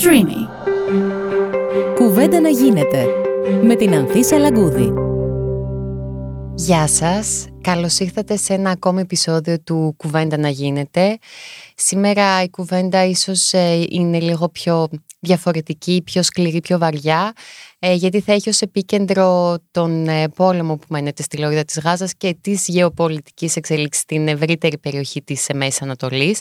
Streamy. Κουβέντα να γίνεται με την Ανθίσα Λαγκούδη. Γεια σας, καλώς ήρθατε σε ένα ακόμη επεισόδιο του Κουβέντα να γίνεται. Σήμερα η κουβέντα ίσως ε, είναι λίγο πιο διαφορετική, πιο σκληρή, πιο βαριά, ε, γιατί θα έχει ως επίκεντρο τον ε, πόλεμο που μένεται στη Λόριδα της Γάζας και της γεωπολιτικής εξέλιξης στην ευρύτερη περιοχή της Μέσης Ανατολής.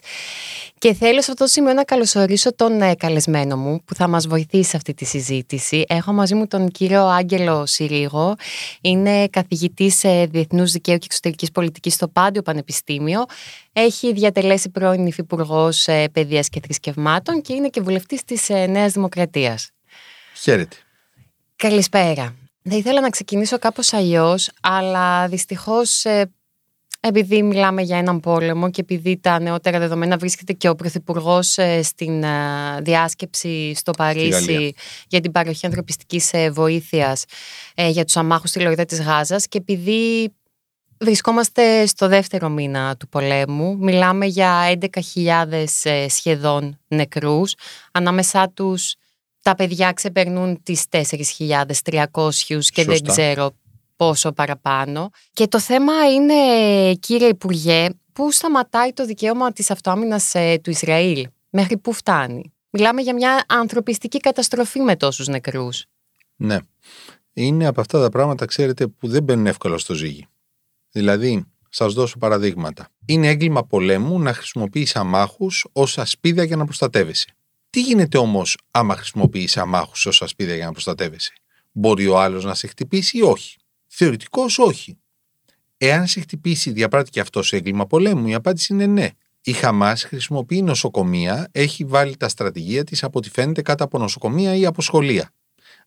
Και θέλω σε αυτό το σημείο να καλωσορίσω τον καλεσμένο μου που θα μας βοηθήσει σε αυτή τη συζήτηση. Έχω μαζί μου τον κύριο Άγγελο Συρίγο, είναι καθηγητής Διεθνούς Δικαίου και Εξωτερικής Πολιτικής στο Πάντιο Πανεπιστήμιο, έχει διατελέσει πρώην υφυπουργός Παιδείας και Θρησκευμάτων και είναι και βουλευτής της Νέας Δημοκρατίας. Χαίρετε. Καλησπέρα. Θα ήθελα να ξεκινήσω κάπως αλλιώς, αλλά δυστυχώς επειδή μιλάμε για έναν πόλεμο και επειδή τα νεότερα δεδομένα βρίσκεται και ο Πρωθυπουργός στην διάσκεψη στο Παρίσι για την παροχή ανθρωπιστικής βοήθειας για τους αμάχους στη Λωρίδα της Γάζας και επειδή Βρισκόμαστε στο δεύτερο μήνα του πολέμου. Μιλάμε για 11.000 ε, σχεδόν νεκρούς. Ανάμεσά τους τα παιδιά ξεπερνούν τις 4.300 και δεν ξέρω πόσο παραπάνω. Και το θέμα είναι, κύριε Υπουργέ, πού σταματάει το δικαίωμα της αυτοάμυνας ε, του Ισραήλ; Μέχρι πού φτάνει; Μιλάμε για μια ανθρωπιστική καταστροφή με τόσους νεκρούς. Ναι. Είναι από αυτά τα πράγματα, ξέρετε, που δεν μπαίνουν εύκολα στο ζύγι. Δηλαδή, σας δώσω παραδείγματα. Είναι έγκλημα πολέμου να χρησιμοποιείς αμάχους ως ασπίδα για να προστατεύεσαι. Τι γίνεται όμως άμα χρησιμοποιείς αμάχους ω ασπίδα για να προστατεύεσαι; Μπορεί ο άλλος να σε χτυπήσει ή όχι; Θεωρητικώ όχι. Εάν σε χτυπήσει, διαπράττει και αυτό έγκλημα πολέμου, η απάντηση είναι ναι. Η Χαμάς χρησιμοποιεί νοσοκομεία, έχει βάλει τα στρατηγία της από ό,τι φαίνεται κάτω από νοσοκομεία ή από σχολεία.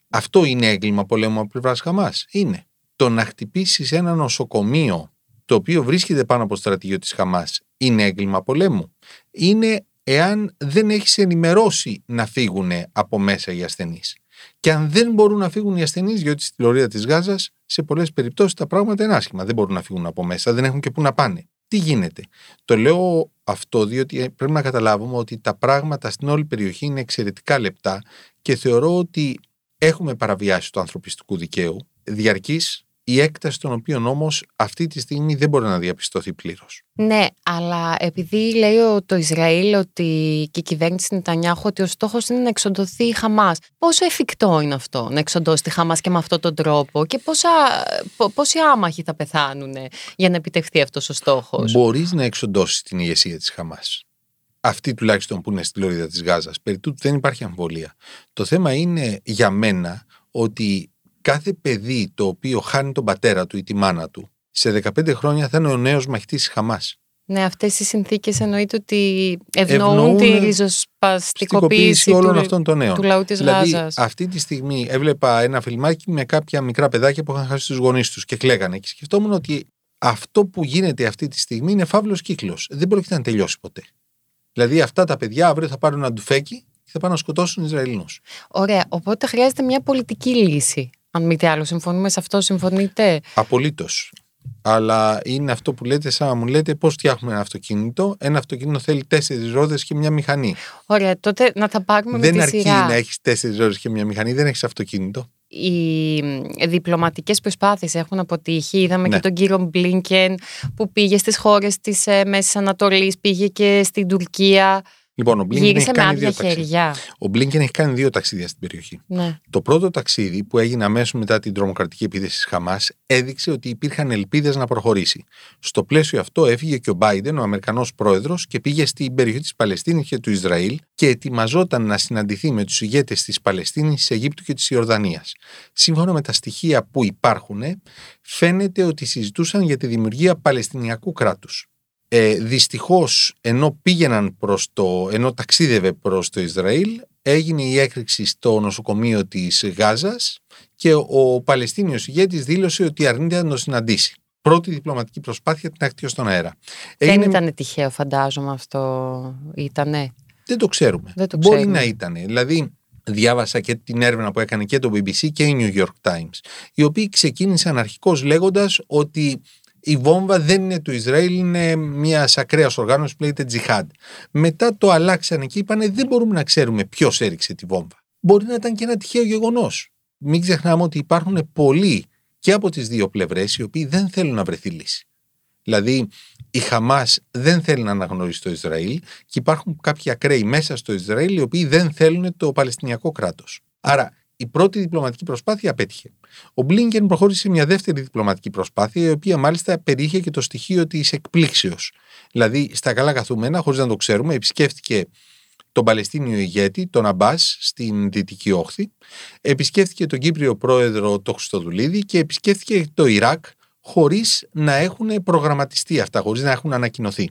Αυτό είναι έγκλημα πολέμου από πλευράς Χαμάς; Είναι το να χτυπήσεις ένα νοσοκομείο το οποίο βρίσκεται πάνω από το στρατηγείο της Χαμάς είναι έγκλημα πολέμου; Είναι εάν δεν έχεις ενημερώσει να φύγουν από μέσα οι ασθενείς. Και αν δεν μπορούν να φύγουν οι ασθενείς, διότι στη λωρίδα της Γάζας σε πολλές περιπτώσεις τα πράγματα είναι άσχημα. Δεν μπορούν να φύγουν από μέσα, δεν έχουν και πού να πάνε. Τι γίνεται; Το λέω αυτό διότι πρέπει να καταλάβουμε ότι τα πράγματα στην όλη περιοχή είναι εξαιρετικά λεπτά και θεωρώ ότι έχουμε παραβιάσει του ανθρωπιστικού δικαίου διαρκής η έκταση των οποίων όμως αυτή τη στιγμή δεν μπορεί να διαπιστωθεί πλήρως. Ναι, αλλά επειδή λέει το Ισραήλ ότι και η κυβέρνηση Νετανιάχου ότι ο στόχος είναι να εξοντωθεί η Χαμάς. Πόσο εφικτό είναι αυτό να εξοντώσει τη Χαμάς και με αυτόν τον τρόπο και πόσα, πόσοι άμαχοι θα πεθάνουν για να επιτευχθεί αυτός ο στόχος; Μπορείς να εξοντώσεις την ηγεσία της Χαμάς. Αυτή τουλάχιστον που είναι στη λωρίδα της Γάζας. Περί τούτου δεν υπάρχει αμβολία. Το θέμα είναι για μένα ότι κάθε παιδί το οποίο χάνει τον πατέρα του ή τη μάνα του, σε 15 χρόνια θα είναι ο νέος μαχητής της Χαμάς. Ναι, αυτές οι συνθήκες εννοείται ότι ευνοούν, ευνοούν τη ριζοσπαστικοποίηση όλων του, αυτών των νέων. του λαού της δηλαδή, Γάζας. Αυτή τη στιγμή έβλεπα ένα φιλμάκι με κάποια μικρά παιδάκια που είχαν χάσει τους γονείς τους και κλαίγανε. Και σκεφτόμουν ότι αυτό που γίνεται αυτή τη στιγμή είναι φαύλος κύκλος. Δεν πρόκειται να τελειώσει ποτέ. Δηλαδή, αυτά τα παιδιά αύριο θα πάρουν ένα ντουφέκι και θα πάνε να σκοτώσουν Ισραηλινούς. Ωραία. Οπότε χρειάζεται μια πολιτική λύση. Αν μη τι άλλο, συμφωνούμε σε αυτό, συμφωνείτε; Απολύτως. Αλλά είναι αυτό που λέτε, σαν να μου λέτε πώς φτιάχνουμε ένα αυτοκίνητο. Ένα αυτοκίνητο θέλει τέσσερις ρόδες και μια μηχανή. Ωραία, τότε να τα πάρουμε δεν με τη αρκεί σειρά. να έχεις τέσσερις ρόδες και μια μηχανή, δεν έχεις αυτοκίνητο. Οι διπλωματικές προσπάθειες έχουν αποτύχει. Είδαμε Ναι. και τον κύριο Μπλίνκεν που πήγε στις χώρες της ε, Μέσης Ανατολής, πήγε και στην Τουρκία. Λοιπόν, ο Μπλίνκεν έχει Γύρισε με κάνει δύο άδεια ταξίδια. χέρια. Ο Μπλίνκεν έχει κάνει δύο ταξίδια στην περιοχή. Ναι. Το πρώτο ταξίδι που έγινε αμέσως μετά την τρομοκρατική επίθεση της Χαμάς έδειξε ότι υπήρχαν ελπίδες να προχωρήσει. Στο πλαίσιο αυτό έφυγε και ο Μπάιντεν, ο Αμερικανός πρόεδρος, και πήγε στην περιοχή της Παλαιστίνης και του Ισραήλ και ετοιμαζόταν να συναντηθεί με τους ηγέτες της Παλαιστίνης, της Αιγύπτου και της Ιορδανίας. Σύμφωνα με τα στοιχεία που υπάρχουν, φαίνεται ότι συζητούσαν για τη δημιουργία Παλαιστινιακού κράτους. Ε, Δυστυχώς, ενώ πήγαιναν προς το, ενώ ταξίδευε προς το Ισραήλ, έγινε η έκρηξη στο νοσοκομείο της Γάζας και ο Παλαιστίνιος ηγέτης δήλωσε ότι αρνείται να τον συναντήσει. Πρώτη διπλωματική προσπάθεια την ακτιό στον αέρα. Δεν ήταν τυχαίο, φαντάζομαι αυτό. Ήτανε; Δεν το ξέρουμε. Δεν το Μπορεί ξέρουμε. να ήταν. Δηλαδή, διάβασα και την έρευνα που έκανε και το BBC και η New York Times, οι οποίοι ξεκίνησαν αρχικώς λέγοντας ότι η βόμβα δεν είναι του Ισραήλ, είναι μιας ακραίας οργάνωσης που λέγεται Τζιχάντ. Μετά το αλλάξανε και είπανε δεν μπορούμε να ξέρουμε ποιος έριξε τη βόμβα. Μπορεί να ήταν και ένα τυχαίο γεγονός. Μην ξεχνάμε ότι υπάρχουν πολλοί και από τις δύο πλευρές οι οποίοι δεν θέλουν να βρεθεί λύση. Δηλαδή, η Χαμάς δεν θέλει να αναγνωρίσει το Ισραήλ και υπάρχουν κάποιοι ακραίοι μέσα στο Ισραήλ οι οποίοι δεν θέλουν το Παλαιστινιακό κράτος. Άρα, η πρώτη διπλωματική προσπάθεια απέτυχε. Ο Μπλίνκεν προχώρησε σε μια δεύτερη διπλωματική προσπάθεια, η οποία μάλιστα περιείχε και το στοιχείο της εκπλήξεως. Δηλαδή, στα καλά καθούμενα, χωρίς να το ξέρουμε, επισκέφτηκε τον Παλαιστίνιο ηγέτη, τον Αμπάς, στην Δυτική Όχθη, επισκέφτηκε τον Κύπριο πρόεδρο, τον Χριστοδουλίδη και επισκέφτηκε το Ιράκ, χωρίς να έχουν προγραμματιστεί αυτά, χωρίς να έχουν ανακοινωθεί.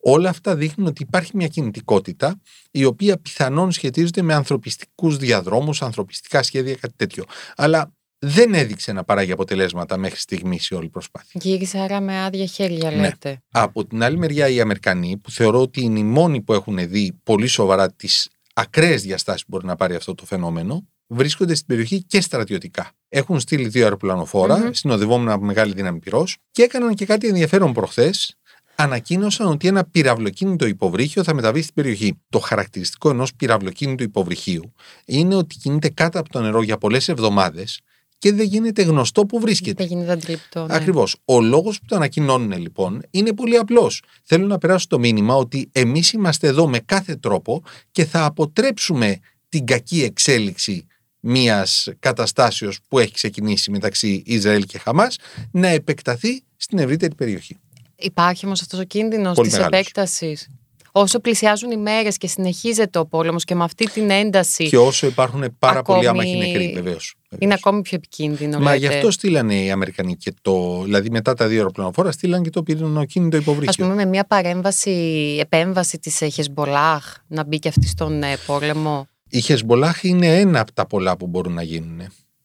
Όλα αυτά δείχνουν ότι υπάρχει μια κινητικότητα η οποία πιθανόν σχετίζεται με ανθρωπιστικούς διαδρόμους, ανθρωπιστικά σχέδια, κάτι τέτοιο. Αλλά δεν έδειξε να παράγει αποτελέσματα μέχρι στιγμής η όλη προσπάθεια. Γύρισε άρα με άδεια χέρια, Ναι. λέτε. Από την άλλη μεριά, οι Αμερικανοί, που θεωρώ ότι είναι οι μόνοι που έχουν δει πολύ σοβαρά τις ακραίες διαστάσεις που μπορεί να πάρει αυτό το φαινόμενο, βρίσκονται στην περιοχή και στρατιωτικά. Έχουν στείλει δύο αεροπλανοφόρα, Μμμ. συνοδευόμενα από μεγάλη δύναμη πυρός και έκαναν και κάτι ενδιαφέρον προχθές. Ανακοίνωσαν ότι ένα πυραυλοκίνητο υποβρύχιο θα μεταβεί στην περιοχή. Το χαρακτηριστικό ενός πυραυλοκίνητου υποβρυχίου είναι ότι κινείται κάτω από το νερό για πολλές εβδομάδες και δεν γίνεται γνωστό που βρίσκεται. Δεν γίνεται αντιληπτό. Ναι. Ακριβώς. Ο λόγος που το ανακοινώνουν λοιπόν είναι πολύ απλός. Θέλουν να περάσουν το μήνυμα ότι εμείς είμαστε εδώ με κάθε τρόπο και θα αποτρέψουμε την κακή εξέλιξη μιας καταστάσεως που έχει ξεκινήσει μεταξύ Ισραήλ και Χαμάς να επεκταθεί στην ευρύτερη περιοχή. Υπάρχει όμως αυτός ο κίνδυνος Πολύ της μεγάλος. επέκτασης; Όσο πλησιάζουν οι μέρες και συνεχίζεται ο πόλεμος και με αυτή την ένταση, Και όσο υπάρχουν πάρα Ακόμη πολλοί άμαχοι νεκροί, βεβαίως. είναι ακόμη πιο επικίνδυνο. Μα λέτε. γι' αυτό στείλανε οι Αμερικανοί και το. Δηλαδή, μετά τα δύο αεροπλανοφόρα, στείλαν και το πυρηνοκίνητο Α υποβρύχιο. πούμε, με μια παρέμβαση, επέμβαση της Χεσμολάχ να μπει και αυτή στον ε, πόλεμο. Η Χεσμολάχ είναι ένα από τα πολλά που μπορούν να γίνουν.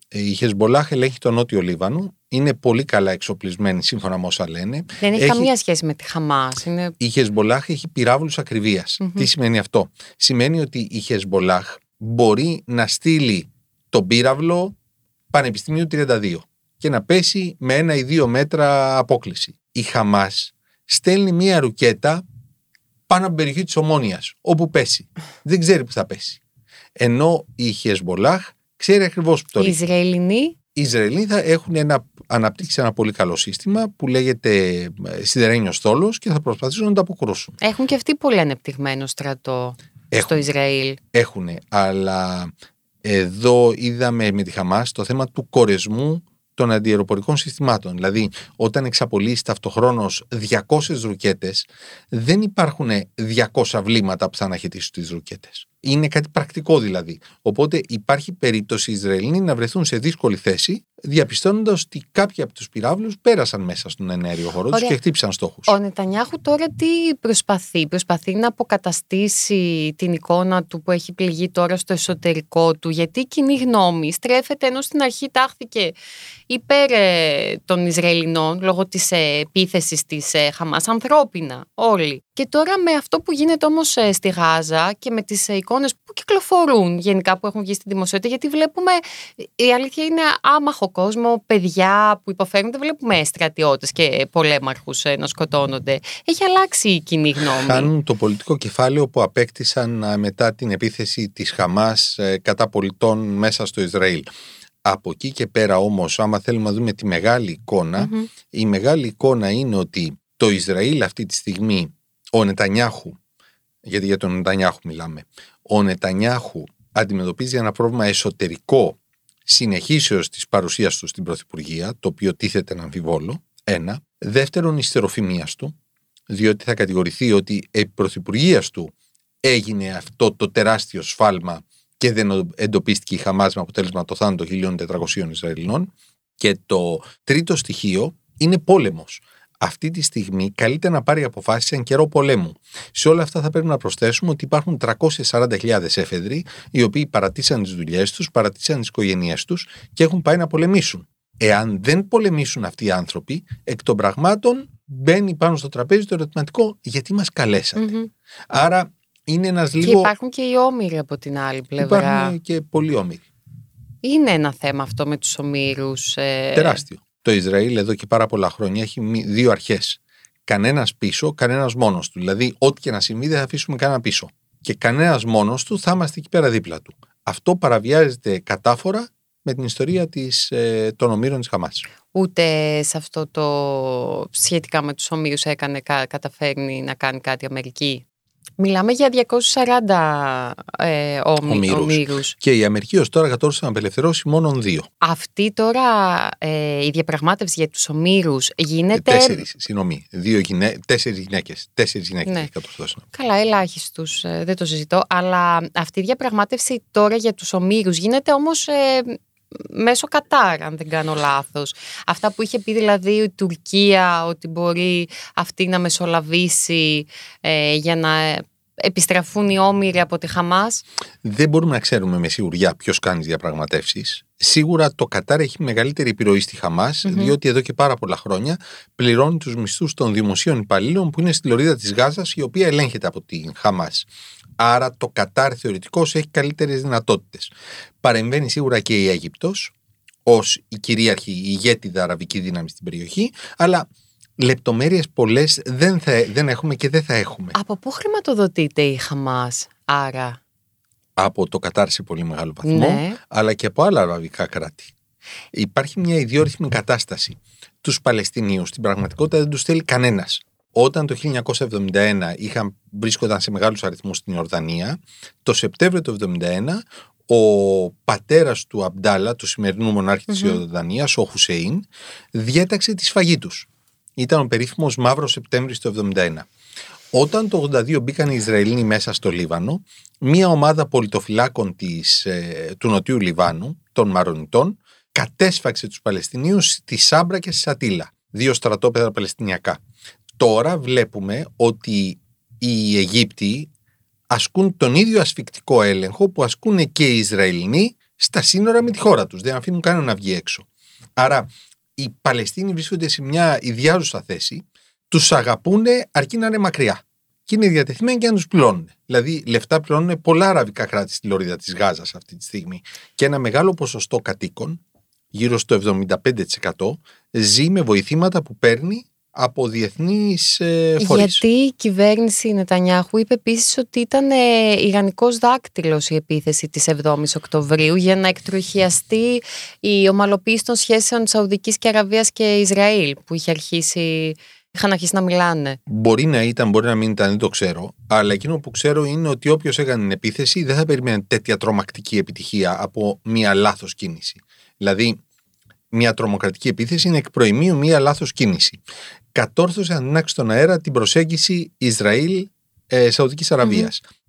Ε, Η Χεσμολάχ ελέγχει το νότιο Λίβανο. Είναι πολύ καλά εξοπλισμένη σύμφωνα με όσα λένε. Δεν έχει, Έχει- καμία σχέση με τη Χαμάς. Είναι... Η Χεσμολάχ έχει πυράβλους ακριβίας. Μμμ. Τι σημαίνει αυτό; Σημαίνει ότι η Χεσμολάχ μπορεί να στείλει τον πύραυλο Πανεπιστημίου 32 και να πέσει με ένα ή δύο μέτρα απόκληση. Η Χαμάς στέλνει μία ρουκέτα πάνω από την περιοχή της Ομόνιας, όπου πέσει. Δεν ξέρει που θα πέσει. Ενώ η Χεσμολάχ ξέρει ακριβώς που το Οι ρίχνει. Ισραηλινοί Οι Ισραηλοί θα έχουν ένα, αναπτύξει ένα πολύ καλό σύστημα που λέγεται ε, σιδερένιος θόλος και θα προσπαθήσουν να το αποκρούσουν. έχουν και αυτοί πολύ ανεπτυγμένο στρατό στο Έχουν, Ισραήλ. έχουν, αλλά εδώ είδαμε με τη Χαμάς το θέμα του κορεσμού των αντιεροπορικών συστημάτων. Δηλαδή, όταν εξαπολύσει ταυτοχρόνως 200 ρουκέτες, δεν υπάρχουν 200 βλήματα που θα αναχαιτήσουν τις ρουκέτες. Είναι κάτι πρακτικό δηλαδή. Οπότε υπάρχει περίπτωση οι Ισραηλοί να βρεθούν σε δύσκολη θέση, διαπιστώνοντας ότι κάποιοι από τους πυράβλους πέρασαν μέσα στον ενέργειο χώρο τους Ωραία. και χτύπησαν στόχους. Ο Νετανιάχου τώρα τι προσπαθεί; Προσπαθεί να αποκαταστήσει την εικόνα του που έχει πληγεί τώρα στο εσωτερικό του; Γιατί η κοινή γνώμη στρέφεται ενώ στην αρχή τάχθηκε υπέρ ε, των Ισραηλινών λόγω της ε, επίθεσης της ε, Χαμάς ανθρώπινα όλοι. Και τώρα με αυτό που γίνεται όμως ε, στη Γάζα και με τις ε, εικόνες που κυκλοφορούν γενικά που έχουν βγει στη δημοσιότητα γιατί βλέπουμε η αλήθεια είναι άμαχο κόσμο, παιδιά που υποφέρουν δεν βλέπουμε στρατιώτες και πολέμαρχους ε, να σκοτώνονται. Έχει αλλάξει η κοινή γνώμη. Χάνουν το πολιτικό κεφάλαιο που απέκτησαν α, μετά την επίθεση της Χαμάς ε, κατά πολιτών μέσα στο Ισραήλ. Από εκεί και πέρα όμως, άμα θέλουμε να δούμε τη μεγάλη εικόνα, Μμμ. η μεγάλη εικόνα είναι ότι το Ισραήλ αυτή τη στιγμή, ο Νετανιάχου, γιατί για τον Νετανιάχου μιλάμε, ο Νετανιάχου αντιμετωπίζει ένα πρόβλημα εσωτερικό συνεχίσεως της παρουσίας του στην Πρωθυπουργία, το οποίο τίθεται να αμφιβόλο, ένα. Δεύτερον, ιστεροφημίας του, διότι θα κατηγορηθεί ότι επί Πρωθυπουργίας του έγινε αυτό το τεράστιο σφάλμα και δεν εντοπίστηκε η Χαμάς με αποτέλεσμα το θάνατο 1.400 Ισραηλινών. Και το τρίτο στοιχείο είναι πόλεμος. Αυτή τη στιγμή καλείται να πάρει αποφάσεις εν καιρό πολέμου. Σε όλα αυτά θα πρέπει να προσθέσουμε ότι υπάρχουν 340.000 έφεδροι οι οποίοι παρατήσαν τις δουλειές τους, παρατήσαν τις οικογένειές τους και έχουν πάει να πολεμήσουν. Εάν δεν πολεμήσουν αυτοί οι άνθρωποι, εκ των πραγμάτων μπαίνει πάνω στο τραπέζι το ερωτηματικό γιατί μας καλέσατε; Μμμ. Άρα είναι ένας Και λίγο... υπάρχουν και οι όμοιροι από την άλλη πλευρά. Υπάρχουν και πολλοί όμοιροι. Είναι ένα θέμα αυτό με τους ομήρους. ε, Τεράστιο. Το Ισραήλ εδώ και πάρα πολλά χρόνια έχει δύο αρχές. Κανένας πίσω, κανένας μόνος του. Δηλαδή, ό,τι και να συμβεί, δεν θα αφήσουμε κανένα πίσω. Και κανένας μόνος του θα είμαστε εκεί πέρα δίπλα του. Αυτό παραβιάζεται κατάφορα με την ιστορία της, ε, των ομήρων της Χαμάς. Ούτε σε αυτό το σχετικά με τους ομήρους έκανε, καταφέρνει να κάνει κάτι Αμερική; Μιλάμε για 240 ε, ομήρους. Και η Αμερική ως τώρα κατόρθωσε να απελευθερώσει μόνο δύο. Αυτή τώρα ε, η διαπραγμάτευση για τους ομήρους γίνεται... Ε, τέσσερις, συγγνώμη. Δύο γυναί... Τέσσερις γυναίκες. Τέσσερις γυναίκες ναι. έχει κατορθώσει. Καλά, ελάχιστους. Ε, δεν το συζητώ. Αλλά αυτή η διαπραγμάτευση τώρα για τους ομήρους γίνεται όμως... Ε, μέσω Κατάρ, αν δεν κάνω λάθος. Αυτά που είχε πει δηλαδή η Τουρκία ότι μπορεί αυτή να μεσολαβήσει ε, για να επιστραφούν οι όμοιροι από τη Χαμάς. Δεν μπορούμε να ξέρουμε με σιγουριά ποιος κάνει διαπραγματεύσεις. Σίγουρα το Κατάρ έχει μεγαλύτερη επιρροή στη χαμας διότι εδώ και πάρα πολλά χρόνια πληρώνει τους μισθούς των δημοσίων υπαλλήλων που είναι στη λωρίδα της Γάζας, η οποία ελέγχεται από τη Χαμάς. Άρα το Κατάρ θεωρητικώ έχει καλύτερες δυνατότητες. Παρεμβαίνει σίγουρα και η Αίγυπτος ως η κυρίαρχη η ηγέτιδα αραβική δύναμη στην περιοχή, αλλά λεπτομέρειες πολλές δεν, δεν έχουμε και δεν θα έχουμε. Από πού χρηματοδοτείται η Χαμάς, άρα; Από το Κατάρ σε πολύ μεγάλο βαθμό, ναι. αλλά και από άλλα αραβικά κράτη. Υπάρχει μια ιδιόρυθμη κατάσταση. Τους Παλαιστινίους στην πραγματικότητα δεν τους θέλει κανένας. Όταν το 1971 είχαν, βρίσκονταν σε μεγάλους αριθμούς στην Ιορδανία, το Σεπτέμβριο του 1971 ο πατέρας του Αμπτάλα, του σημερινού μονάρχη της Ιορδανίας, ο Χουσέιν, διέταξε τη σφαγή τους. Ήταν ο περίφημος Μαύρος Σεπτέμβρης του 1971. Όταν το 82 μπήκαν οι Ισραηλοί μέσα στο Λίβανο, μία ομάδα πολιτοφυλάκων της, ε, του Νοτιού Λιβάνου, των Μαρονιτών, κατέσφαξε τους Παλαιστινίους στη Σάμπρα και στη Σατήλα, δύο στρατόπεδα Παλαιστινιακά. Τώρα βλέπουμε ότι οι Αιγύπτιοι ασκούν τον ίδιο ασφικτικό έλεγχο που ασκούν και οι Ισραηλινοί στα σύνορα με τη χώρα τους. Δεν αφήνουν κανένα να βγει έξω. Άρα οι Παλαιστίνοι βρίσκονται σε μια ιδιάζουσα θέση, τους αγαπούν αρκεί να είναι μακριά. Και είναι διατεθειμένοι και να τους πληρώνουν. Δηλαδή, λεφτά πληρώνουν πολλά αραβικά κράτη στη λωρίδα της Γάζας αυτή τη στιγμή. Και ένα μεγάλο ποσοστό κατοίκων, γύρω στο 75%, ζει με βοηθήματα που παίρνει από διεθνείς ε, Γιατί η κυβέρνηση Νετανιάχου είπε επίσης ότι ήταν ε, ηρανικό δάκτυλος η επίθεση της 7η Οκτωβρίου για να εκτροχιαστεί η ομαλοποίηση των σχέσεων Σαουδικής και Αραβίας και Ισραήλ που είχε αρχίσει. Είχαν αρχίσει να μιλάνε. Μπορεί να ήταν, μπορεί να μην ήταν, δεν το ξέρω. Αλλά εκείνο που ξέρω είναι ότι όποιος έκανε την επίθεση δεν θα περιμένει τέτοια τρομακτική επιτυχία από μία λάθος κίνηση. Δηλαδή, μια τρομοκρατική επίθεση είναι εκ προημίου μια λάθος κίνηση. Κατόρθωσε να ανάξει στον αέρα την προσέγγιση Ισραήλ ε, Σαουδικής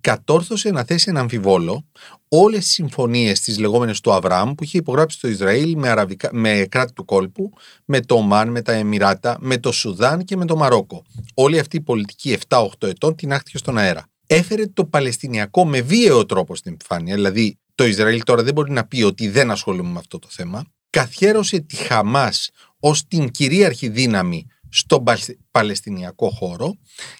Κατόρθωσε να θέσει ένα αμφιβόλο όλες τις συμφωνίες τις λεγόμενες του Αβραάμ που είχε υπογράψει το Ισραήλ με, αραβικα, με κράτη του κόλπου, με το Ομάν, με τα Εμμυράτα, με το Σουδάν και με το Μαρόκο. Όλη αυτή η πολιτική 7-8 ετών την άχτηκε στον αέρα. Έφερε το Παλαιστινιακό με βίαιο τρόπο στην επιφάνεια, δηλαδή το Ισραήλ τώρα δεν μπορεί να πει ότι δεν ασχολούμαι με αυτό το θέμα καθιέρωσε τη Χαμάς ως την κυρίαρχη δύναμη στον Παλαιστινιακό χώρο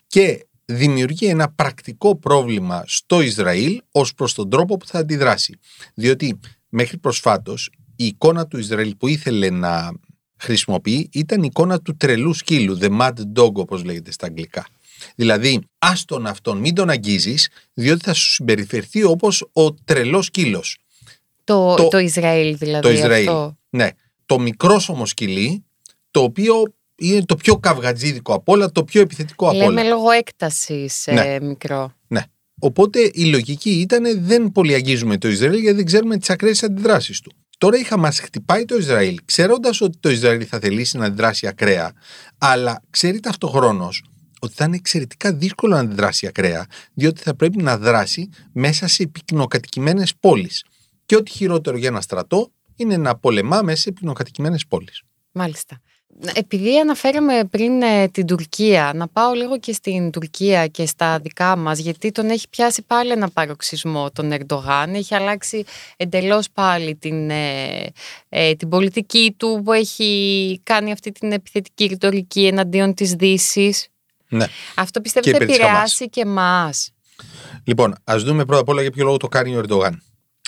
και δημιουργεί ένα πρακτικό πρόβλημα στο Ισραήλ ως προς τον τρόπο που θα αντιδράσει. Διότι μέχρι προσφάτως η εικόνα του Ισραήλ που ήθελε να χρησιμοποιεί ήταν η εικόνα του τρελού σκύλου, the mad dog όπως λέγεται στα αγγλικά. Δηλαδή, άστον αυτόν, μην τον αγγίζεις, διότι θα σου συμπεριφερθεί όπως ο τρελός σκύλος. Το, το, το Ισραήλ δηλαδή. Το Ισραήλ. Αυτό. Ναι. Το μικρό όμως σκυλί, το οποίο είναι το πιο καυγατζίδικο από όλα, το πιο επιθετικό από όλα. Λέμε λόγω έκταση ναι. μικρό. Ναι. Οπότε η λογική ήταν δεν πολύ αγγίζουμε το Ισραήλ γιατί δεν ξέρουμε τις ακραίες αντιδράσεις του. Τώρα η Χαμά χτυπάει το Ισραήλ, ξέροντας ότι το Ισραήλ θα θελήσει να αντιδράσει ακραία, αλλά ξέρει ταυτοχρόνως ότι θα είναι εξαιρετικά δύσκολο να αντιδράσει ακραία, διότι θα πρέπει να δράσει μέσα σε πυκνοκατοικημένες πόλεις. Και ό,τι χειρότερο για ένα στρατό είναι να πολεμά μέσα σε πυρηνοκατοικημένε πόλεις. Μάλιστα. Επειδή αναφέραμε πριν ε, την Τουρκία, να πάω λίγο και στην Τουρκία και στα δικά μας, γιατί τον έχει πιάσει πάλι ένα παροξισμό τον Ερντογάν, έχει αλλάξει εντελώς πάλι την, ε, ε, την πολιτική του που έχει κάνει αυτή την επιθετική ρητορική εναντίον της δύσης. Ναι. Αυτό πιστεύω θα επηρεάσει και εμάς; Λοιπόν, ας δούμε πρώτα απ' όλα για ποιο λόγο το κάνει ο Ερντογάν.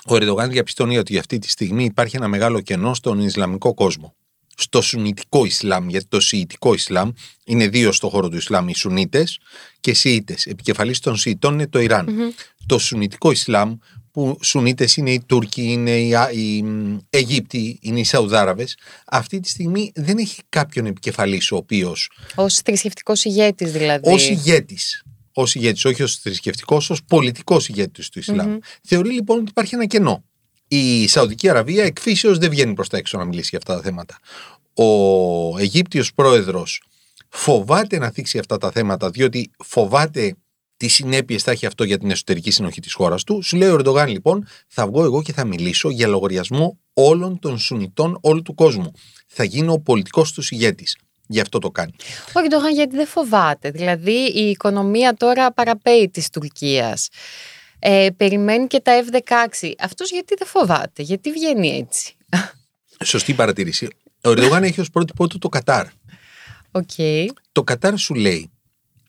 Ο Ερντογάν διαπιστώνει ότι αυτή τη στιγμή υπάρχει ένα μεγάλο κενό στον Ισλαμικό κόσμο. Στο Σουνιτικό Ισλάμ, γιατί το Σιητικό Ισλάμ είναι δύο στο χώρο του Ισλάμ, οι Σουνίτες και Σιήτες. Επικεφαλής των Σιητών είναι το Ιράν. Το Σουνιτικό Ισλάμ, που Σουνίτες είναι οι Τούρκοι, είναι οι, οι Αιγύπτιοι, είναι οι Σαουδάραβες, αυτή τη στιγμή δεν έχει κάποιον επικεφαλής ο οποίος... Ως θρησκευτικός ηγέτης δηλαδή. Ως ηγέτης. Ως ηγέτης, όχι ως θρησκευτικός, ως πολιτικός ηγέτης του Ισλάμ. Θεωρεί λοιπόν ότι υπάρχει ένα κενό η Σαουδική Αραβία εκφύσεως δεν βγαίνει προς τα έξω να μιλήσει για αυτά τα θέματα. Ο Αιγύπτιος πρόεδρος φοβάται να θίξει αυτά τα θέματα διότι φοβάται τι συνέπειες θα έχει αυτό για την εσωτερική συνοχή της χώρας του. Σου λέει ο Ερντογάν, λοιπόν, θα βγω εγώ και θα μιλήσω για λογαριασμό όλων των Σουνιτών όλου του κόσμου. Θα γίνω ο πολιτικός τους ηγέτης. Γι' αυτό το κάνει. Ο Ερντογάν γιατί δεν φοβάται. Δηλαδή η οικονομία τώρα παραπέει της Τουρκίας ε, περιμένει και τα F-16. Αυτός γιατί δεν φοβάται, γιατί βγαίνει έτσι; Σωστή παρατήρηση. Ο Ερντογάν έχει ως πρότυπό του το Κατάρ. Okay. Το Κατάρ σου λέει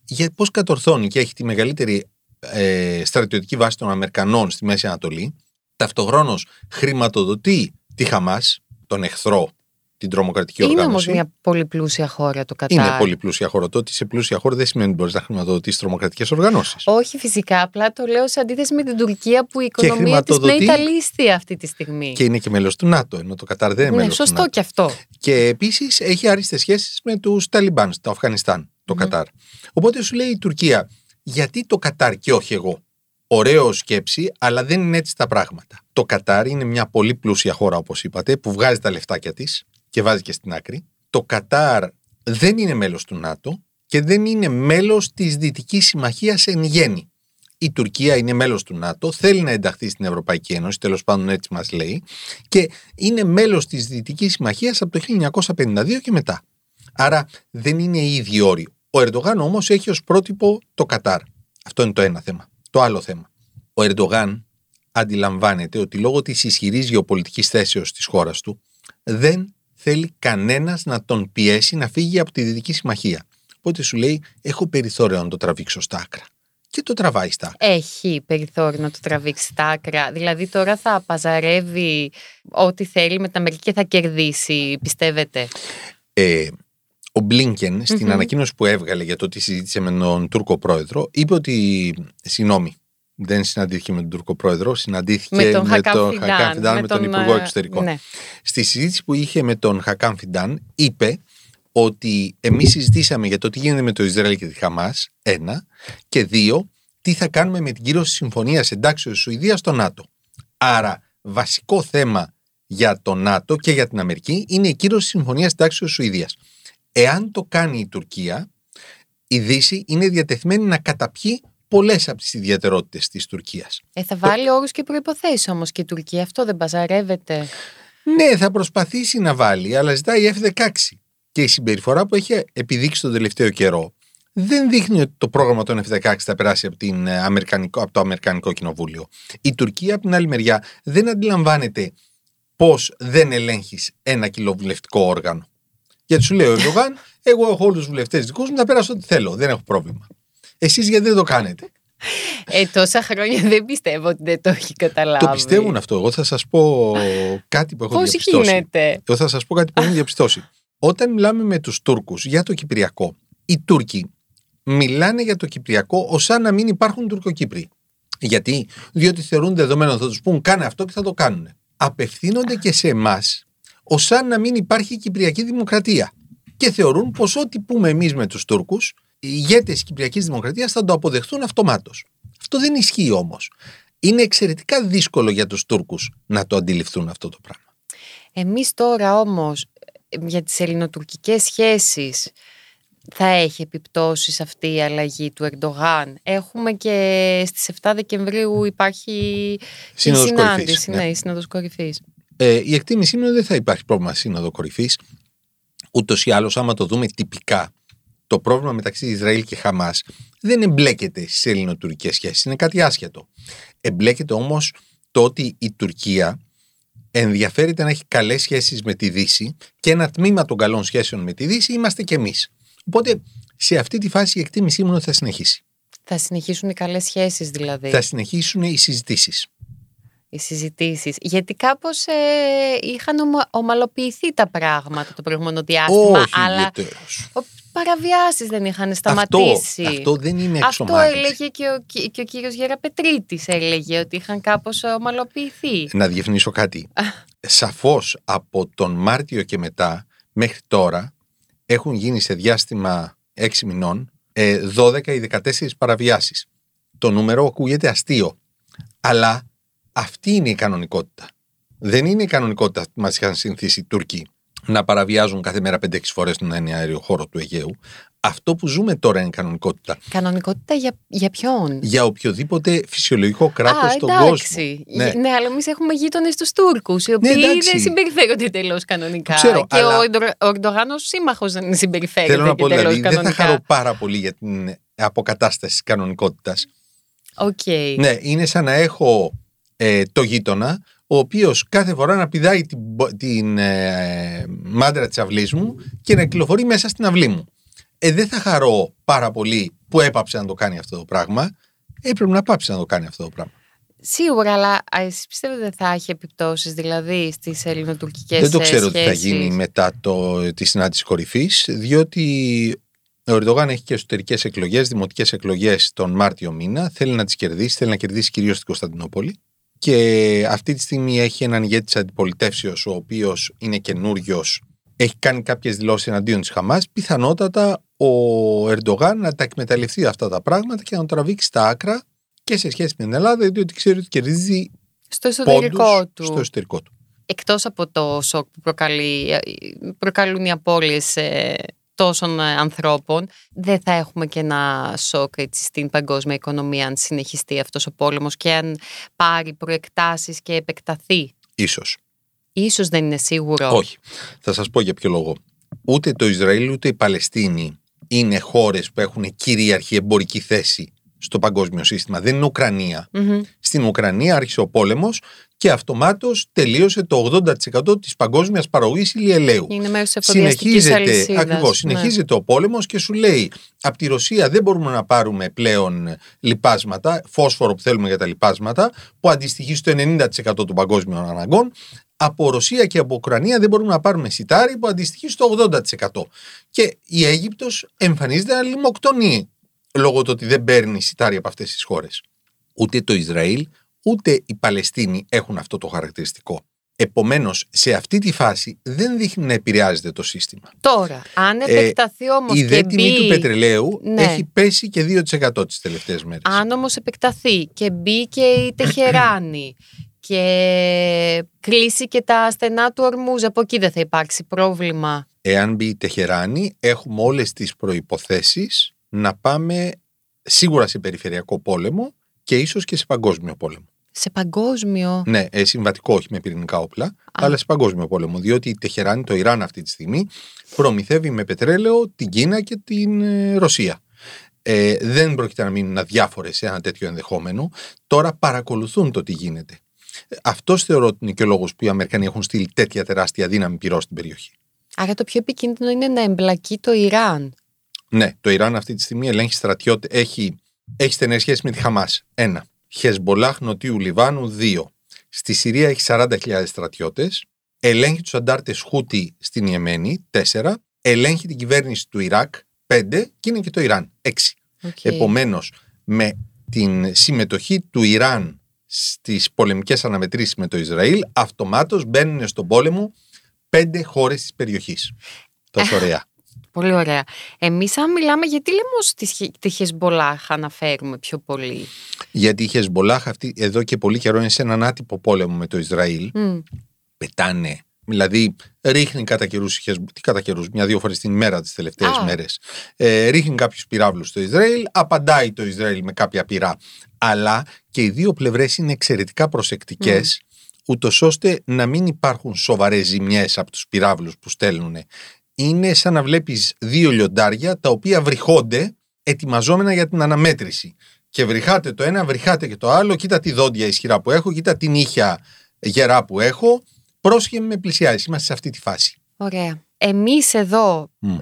για πώς κατορθώνει και έχει τη μεγαλύτερη ε, στρατιωτική βάση των Αμερικανών στη Μέση Ανατολή, ταυτοχρόνως χρηματοδοτεί τη Χαμάς, τον εχθρό την τρομοκρατική είναι οργάνωση. Είναι όμω μια πολύ πλούσια χώρα το Κατάρ. Είναι πολύ πλούσια χώρα. Το ότι είσαι πλούσια χώρα δεν σημαίνει ότι μπορείς να χρηματοδοτήσεις τρομοκρατικές οργανώσεις. Όχι, φυσικά. Απλά το λέω σε αντίθεση με την Τουρκία που η οικονομία της πνέει τα λύστη αυτή τη στιγμή. Και είναι και μέλος του ΝΑΤΟ, ενώ το Κατάρ δεν είναι ναι, μέλος του ΝΑΤΟ. και αυτό. Και επίσης έχει άριστες σχέσεις με τους Ταλιμπάν στο Αφγανιστάν, το mm. Κατάρ. Οπότε σου λέει η Τουρκία, γιατί το Κατάρ και όχι εγώ; Ωραίο σκέψη, αλλά δεν είναι έτσι τα πράγματα. Το Κατάρ είναι μια πολύ πλούσια χώρα, όπως είπατε, που βγάζει τα λεφτάκια της και βάζει και στην άκρη. Το Κατάρ δεν είναι μέλος του ΝΑΤΟ και δεν είναι μέλος της Δυτικής Συμμαχίας εν γέννη. Η Τουρκία είναι μέλος του ΝΑΤΟ, θέλει να ενταχθεί στην Ευρωπαϊκή Ένωση, τέλος πάντων έτσι μας λέει, και είναι μέλος της Δυτικής Συμμαχίας από το 1952 και μετά. Άρα δεν είναι οι ίδιοι όροι. Ο Ερντογάν όμως έχει ως πρότυπο το Κατάρ. Αυτό είναι το ένα θέμα. Το άλλο θέμα. Ο Ερντογάν αντιλαμβάνεται ότι λόγω της ισχυρής γεωπολιτικής θέσεως της χώρας του δεν θέλει κανένας να τον πιέσει να φύγει από τη Δυτική Συμμαχία. Οπότε σου λέει: Έχω περιθώριο να το τραβήξω στα άκρα. Και το τραβάει στα άκρα. Έχει περιθώριο να το τραβήξει στα άκρα. Δηλαδή τώρα θα παζαρεύει ό,τι θέλει με τα μερική και θα κερδίσει, πιστεύετε; Ε, ο Μπλίνκεν στην ανακοίνωση που έβγαλε για το ότι συζήτησε με τον Τούρκο πρόεδρο είπε ότι, συγγνώμη, δεν συναντήθηκε με τον Τούρκο πρόεδρο, συναντήθηκε με τον Χακάν Φιντάν, με, τον, Υπουργό Εξωτερικών. Ναι. Στη συζήτηση που είχε με τον Χακάν Φιντάν, είπε ότι εμείς συζητήσαμε για το τι γίνεται με το Ισραήλ και τη Χαμάς, ένα, και δύο, τι θα κάνουμε με την κύρωση συμφωνίας εντάξεως Σουηδίας στο ΝΑΤΟ. Άρα, βασικό θέμα για το ΝΑΤΟ και για την Αμερική είναι η κύρωση συμφωνίας εντάξεως Σουηδίας. Εάν το κάνει η Τουρκία, η Δύση είναι διατεθειμένη να καταπιεί πολλές από τις ιδιαιτερότητες της Τουρκίας. Ε, θα βάλει όρους και προποθέσει όμως και η Τουρκία. Αυτό δεν παζαρεύεται. Ναι, θα προσπαθήσει να βάλει, αλλά ζητάει F-16. Και η συμπεριφορά που έχει επιδείξει τον τελευταίο καιρό δεν δείχνει ότι το πρόγραμμα των F-16 θα περάσει από, την ε, Αμερικανικό, από το Αμερικανικό Κοινοβούλιο. Η Τουρκία, από την άλλη μεριά, δεν αντιλαμβάνεται πώς δεν ελέγχεις ένα κοινοβουλευτικό όργανο. Γιατί σου λέει ο Ερντογάν, εγώ έχω όλους τους βουλευτές δικούς μου, θα περάσω ό,τι θέλω. Δεν έχω πρόβλημα. Εσείς γιατί δεν το κάνετε; Ε, τόσα χρόνια δεν πιστεύω ότι δεν το έχει καταλάβει. Το πιστεύουν αυτό. Εγώ θα σας πω κάτι που έχω Πώς διαπιστώσει. γίνεται; Εγώ θα σας πω κάτι που έχω διαπιστώσει. Όταν μιλάμε με τους Τούρκους για το Κυπριακό, οι Τούρκοι μιλάνε για το Κυπριακό ως αν να μην υπάρχουν Τουρκοκύπροι. Γιατί, διότι θεωρούν δεδομένο θα τους πούν κάνε αυτό και θα το κάνουν. Απευθύνονται και σε εμάς ως αν να μην υπάρχει Κυπριακή Δημοκρατία. Και θεωρούν πως ό,τι πούμε εμείς με τους Τούρκους οι ηγέτες της Κυπριακής Δημοκρατίας θα το αποδεχθούν αυτομάτως. Αυτό δεν ισχύει όμως. Είναι εξαιρετικά δύσκολο για τους Τούρκους να το αντιληφθούν αυτό το πράγμα. Εμείς τώρα όμως για τις ελληνοτουρκικές σχέσεις θα έχει επιπτώσεις αυτή η αλλαγή του Ερντογάν. Έχουμε και στις 7 Δεκεμβρίου υπάρχει σύνοδος η συνάντηση, κορυφής, ναι, η Σύνοδος Κορυφής. Ε, η εκτίμησή μου είναι ότι δεν θα υπάρχει πρόβλημα Σύνοδο Κορυφής. Ούτως ή άλλως άμα το δούμε τυπικά το πρόβλημα μεταξύ Ισραήλ και Χαμάς δεν εμπλέκεται στις ελληνοτουρκικές σχέσεις. Είναι κάτι άσχετο. Εμπλέκεται όμως το ότι η Τουρκία ενδιαφέρεται να έχει καλές σχέσεις με τη Δύση και ένα τμήμα των καλών σχέσεων με τη Δύση είμαστε κι εμείς. Οπότε σε αυτή τη φάση η εκτίμησή μου ότι θα συνεχίσει. Θα συνεχίσουν οι καλές σχέσεις δηλαδή. Θα συνεχίσουν οι συζητήσεις. Οι συζητήσεις. Γιατί κάπως ε, είχαν ομα, ομαλοποιηθεί τα πράγματα το προηγούμενο διάστημα. Όχι αλλά ιδιαίτερος. ο- παραβιάσεις δεν είχαν σταματήσει. Αυτό, αυτό δεν είναι Αυτό εξομάλυνση. έλεγε και ο, και- και ο κύριος Γεραπετρίτης έλεγε ότι είχαν κάπως ομαλοποιηθεί. Να διευκρινίσω κάτι. Σαφώς από τον Μάρτιο και μετά μέχρι τώρα έχουν γίνει σε διάστημα 6 μηνών ε, 12 ή 14 παραβιάσεις. Το νούμερο ακούγεται αστείο. Αλλά αυτή είναι η κανονικότητα. Δεν είναι η κανονικότητα που μας είχαν συνηθίσει οι Τούρκοι να παραβιάζουν κάθε μέρα 5-6 φορές τον ένα αέριο χώρο του Αιγαίου. Αυτό που ζούμε τώρα είναι η κανονικότητα. Κανονικότητα για, για ποιον; Για οποιοδήποτε φυσιολογικό κράτος Α, στον εντάξει. κόσμο. Ναι. ναι, αλλά εμείς έχουμε γείτονες τους Τούρκους, οι οποίοι εντάξει. δεν συμπεριφέρονται τελείως κανονικά. Το ξέρω, και αλλά- ο Ερντο- ο Ερντογάν ως σύμμαχος δεν συμπεριφέρεται Θέλω να και πω τελείως δηλαδή, δεν θα κανονικά. χαρώ πάρα πολύ για την αποκατάσταση της κανονικότητας. ΟΚ. Ναι, είναι σαν να έχω ε, το γείτονα, ο οποίος κάθε φορά να πηδάει την, μπο- την ε, μάντρα της αυλής μου και να κυκλοφορεί μέσα στην αυλή μου. Ε, δεν θα χαρώ πάρα πολύ που έπαψε να το κάνει αυτό το πράγμα. Έπρεπε να πάψει να το κάνει αυτό το πράγμα. Σίγουρα, αλλά α, εσείς πιστεύετε δεν θα έχει επιπτώσεις δηλαδή στις ελληνοτουρκικές δεν το ξέρω τι θα σχέσεις; γίνει μετά το, τη συνάντηση κορυφής, διότι ο Ερντογάν έχει και εσωτερικές εκλογές, δημοτικές εκλογές τον Μάρτιο μήνα. Θέλει να τις κερδίσει, θέλει να κερδίσει κυρίως στην Κωνσταντινούπολη. Και αυτή τη στιγμή έχει έναν ηγέτη της αντιπολιτεύσεως, ο οποίος είναι καινούριος, έχει κάνει κάποιες δηλώσεις εναντίον της Χαμάς. Πιθανότατα ο Ερντογάν να τα εκμεταλλευτεί αυτά τα πράγματα και να το τραβήξει στα άκρα και σε σχέση με την Ελλάδα, διότι ξέρει ότι κερδίζει Στο εσωτερικό πόντους του. στο εσωτερικό του. Εκτός από το σοκ που προκαλεί, ε, προκαλούν οι απώλειες ε, τόσων ε, ανθρώπων, δεν θα έχουμε και ένα σοκ έτσι, στην παγκόσμια οικονομία αν συνεχιστεί αυτός ο πόλεμος και αν πάρει προεκτάσεις και επεκταθεί. Ίσως. Ίσως δεν είναι σίγουρο. Όχι. Θα σας πω για ποιο λόγο. Ούτε το Ισραήλ ούτε η Παλαιστίνη είναι χώρες που έχουν κυρίαρχη εμπορική θέση στο παγκόσμιο σύστημα. Δεν είναι Ουκρανία. Μμμ. Στην Ουκρανία άρχισε ο πόλεμος και αυτομάτως τελείωσε το 80% της παγκόσμιας παραγωγής ηλιελαίου. Είναι μέρος της εφοδιαστικής Συνεχίζεται, αλυσίδας. ακριβώς, Ναι. συνεχίζεται ο πόλεμος και σου λέει από τη Ρωσία δεν μπορούμε να πάρουμε πλέον λιπάσματα, φόσφορο που θέλουμε για τα λιπάσματα, που αντιστοιχεί στο 90% των παγκόσμιων αναγκών. Από Ρωσία και από Ουκρανία δεν μπορούμε να πάρουμε σιτάρι που αντιστοιχεί στο 80%. Και η Αίγυπτος εμφανίζεται να λιμοκτονεί λόγω του ότι δεν παίρνει σιτάρι από αυτές τις χώρες. Ούτε το Ισραήλ, ούτε η Παλαιστίνη έχουν αυτό το χαρακτηριστικό. Επομένως, σε αυτή τη φάση δεν δείχνει να επηρεάζεται το σύστημα. Τώρα, αν Ε, επεκταθεί όμως Η και δε τιμή μπει... του πετρελαίου Ναι. έχει πέσει και 2% τις τελευταίες μέρες. Αν όμως επεκταθεί και μπει και η Τεχεράνη και κλείσει και τα στενά του Ορμούζ, από εκεί δεν θα υπάρξει πρόβλημα. Εάν μπει η Τεχεράνη, έχουμε όλες τις προϋποθέσεις να πάμε σίγουρα σε περιφερειακό πόλεμο και ίσως και σε παγκόσμιο πόλεμο. Σε παγκόσμιο; Ναι, ε, συμβατικό, όχι με πυρηνικά όπλα, αλλά σε παγκόσμιο πόλεμο. Διότι η Τεχεράνη, το Ιράν αυτή τη στιγμή, προμηθεύει με πετρέλαιο την Κίνα και την ε, Ρωσία. Ε, δεν πρόκειται να μείνουν αδιάφορες σε ένα τέτοιο ενδεχόμενο. Τώρα παρακολουθούν το τι γίνεται. Αυτός θεωρώ ότι είναι και ο λόγος που οι Αμερικανοί έχουν στείλει τέτοια τεράστια δύναμη πυρό στην περιοχή. Άρα το πιο επικίνδυνο είναι να εμπλακεί το Ιράν. Ναι, το Ιράν αυτή τη στιγμή ελέγχει στρατιώτε, έχει, έχει στενές σχέσεις με τη Χαμάς. Ένα. Χεσμολάχ Νοτιού Λιβάνου. Δύο. Στη Συρία έχει 40.000 στρατιώτες. Ελέγχει τους αντάρτες Χούτι στην Ιεμένη. Τέσσερα. Ελέγχει την κυβέρνηση του Ιράκ. Πέντε. Και είναι και το Ιράν. Έξι. Okay. Επομένως, με την συμμετοχή του Ιράν στις πολεμικές αναμετρήσεις με το Ισραήλ, αυτομάτως μπαίνουν στον πόλεμο πέντε χώρες της περιοχής. Τόσο ωραία. Πολύ ωραία. Εμείς, αν μιλάμε, γιατί λέμε ως τη Χεσμολάχ αναφέρουμε πιο πολύ; Γιατί η Χεσμολάχ αυτή εδώ και πολύ καιρό είναι σε έναν άτυπο πόλεμο με το Ισραήλ. Mm. Πετάνε. Δηλαδή, ρίχνει κατά καιρούς. Τι κατά καιρούς, μια-δύο φορές την ημέρα τις τελευταίες μέρες. Ε, ρίχνει κάποιους πυράβλους στο Ισραήλ, απαντάει το Ισραήλ με κάποια πυρά. Αλλά και οι δύο πλευρές είναι εξαιρετικά προσεκτικές, mm. ούτως ώστε να μην υπάρχουν σοβαρές ζημιές από τους πυράβλους που στέλνουν. Είναι σαν να βλέπεις δύο λιοντάρια τα οποία βρυχώνται ετοιμαζόμενα για την αναμέτρηση. Και βρυχάτε το ένα, βρυχάτε και το άλλο. Κοίτα τη δόντια ισχυρά που έχω, κοίτα την ήχια γερά που έχω. Πρόσχε με πλησιάζει. Είμαστε σε αυτή τη φάση. Ωραία. Εμείς εδώ Mm.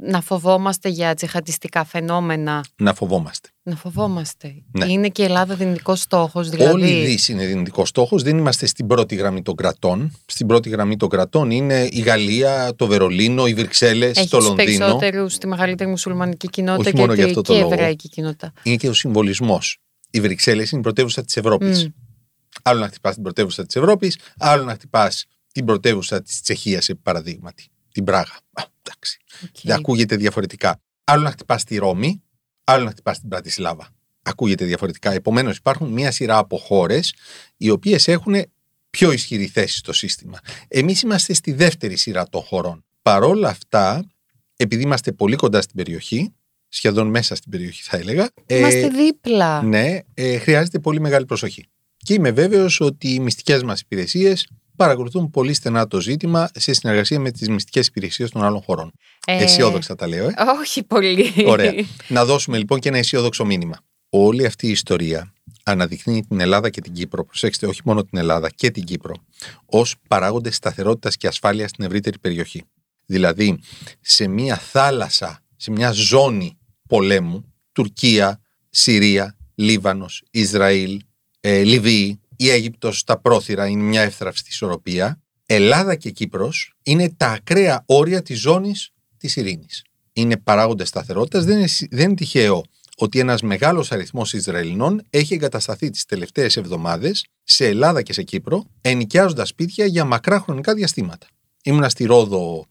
Να φοβόμαστε για τζιχαντιστικά φαινόμενα; Να φοβόμαστε. Να φοβόμαστε. Ναι. Είναι και η Ελλάδα δυνητικός στόχος. Δηλαδή... Όλη η Δύση είναι δυνητικός στόχος. Δεν είμαστε στην πρώτη γραμμή των κρατών. Στην πρώτη γραμμή των κρατών είναι η Γαλλία, το Βερολίνο, οι Βρυξέλλες, Έχεις το τους Λονδίνο. περισσότερους στη μεγαλύτερη μουσουλμανική κοινότητα Όχι μόνο και, γι' αυτό το και λόγο. εβραϊκή κοινότητα. Είναι και ο συμβολισμός. Οι Βρυξέλλες είναι η πρωτεύουσα της Ευρώπης. Μμ. Άλλο να χτυπάς την πρωτεύουσα της Ευρώπης, άλλο να χτυπάς την πρωτεύουσα της Τσεχίας, επί παραδείγματι. Την Πράγα. Α, εντάξει. Οκ. Δεν ακούγεται διαφορετικά. Άλλο να χτυπάς τη Ρώμη, άλλο να χτυπάς την Μπρατισλάβα. Ακούγεται διαφορετικά. Επομένως, υπάρχουν μία σειρά από χώρες οι οποίες έχουν πιο ισχυρή θέση στο σύστημα. Εμείς είμαστε στη δεύτερη σειρά των χωρών. Παρόλα αυτά, επειδή είμαστε πολύ κοντά στην περιοχή, σχεδόν μέσα στην περιοχή θα έλεγα. ε, Είμαστε δίπλα. ναι, ε, χρειάζεται πολύ μεγάλη προσοχή. Και είμαι βέβαιος ότι οι μυστικές μας υπηρεσίες παρακολουθούν πολύ στενά το ζήτημα σε συνεργασία με τις μυστικές υπηρεσίες των άλλων χωρών. Ε, Αισιόδοξα τα λέω, ε. Όχι πολύ. Ωραία. Να δώσουμε λοιπόν και ένα αισιόδοξο μήνυμα. Όλη αυτή η ιστορία αναδεικνύει την Ελλάδα και την Κύπρο, προσέξτε, όχι μόνο την Ελλάδα και την Κύπρο, ως παράγοντες σταθερότητας και ασφάλειας στην ευρύτερη περιοχή. Δηλαδή, σε μια θάλασσα, σε μια ζώνη πολέμου, Τουρκία, Συρία, Λίβανος, Ισραήλ, ε, Λιβύη, η Αίγυπτος στα πρόθυρα είναι μια εύθραυστη ισορροπία. Ελλάδα και Κύπρος είναι τα ακραία όρια της ζώνης της ειρήνης. Είναι παράγοντες σταθερότητας. Δεν είναι, δεν είναι τυχαίο ότι ένας μεγάλος αριθμός Ισραηλινών έχει εγκατασταθεί τις τελευταίες εβδομάδες σε Ελλάδα και σε Κύπρο, ενοικιάζοντας σπίτια για μακρά χρονικά διαστήματα. Ήμουνα στη Ρόδο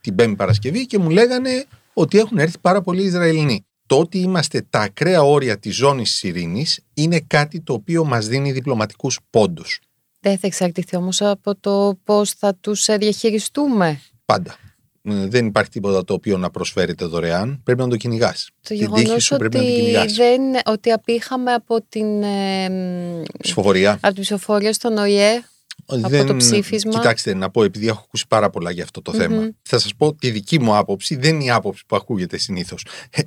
την Πέμπτη Παρασκευή και μου λέγανε ότι έχουν έρθει πάρα πολλοί Ισραηλινοί. Το ότι είμαστε τα ακραία όρια της ζώνης της ειρήνης είναι κάτι το οποίο μας δίνει διπλωματικούς πόντους. Δεν θα εξαρτηθεί όμως από το πώς θα τους διαχειριστούμε. Πάντα. Ε, Δεν υπάρχει τίποτα το οποίο να προσφέρεται δωρεάν. Πρέπει να το κυνηγάς. Το Την γεγονός τύχη σου πρέπει να την ότι, κυνηγάς. δεν, ότι απήχαμε από την, ε, μ, Ψηφοφορία. από την ψηφοφορία στον ΟΗΕ. Από το ψήφισμα. Κοιτάξτε, να πω, επειδή έχω ακούσει πάρα πολλά για αυτό το Μμμ. θέμα. Θα σας πω τη δική μου άποψη, δεν είναι η άποψη που ακούγεται συνήθως.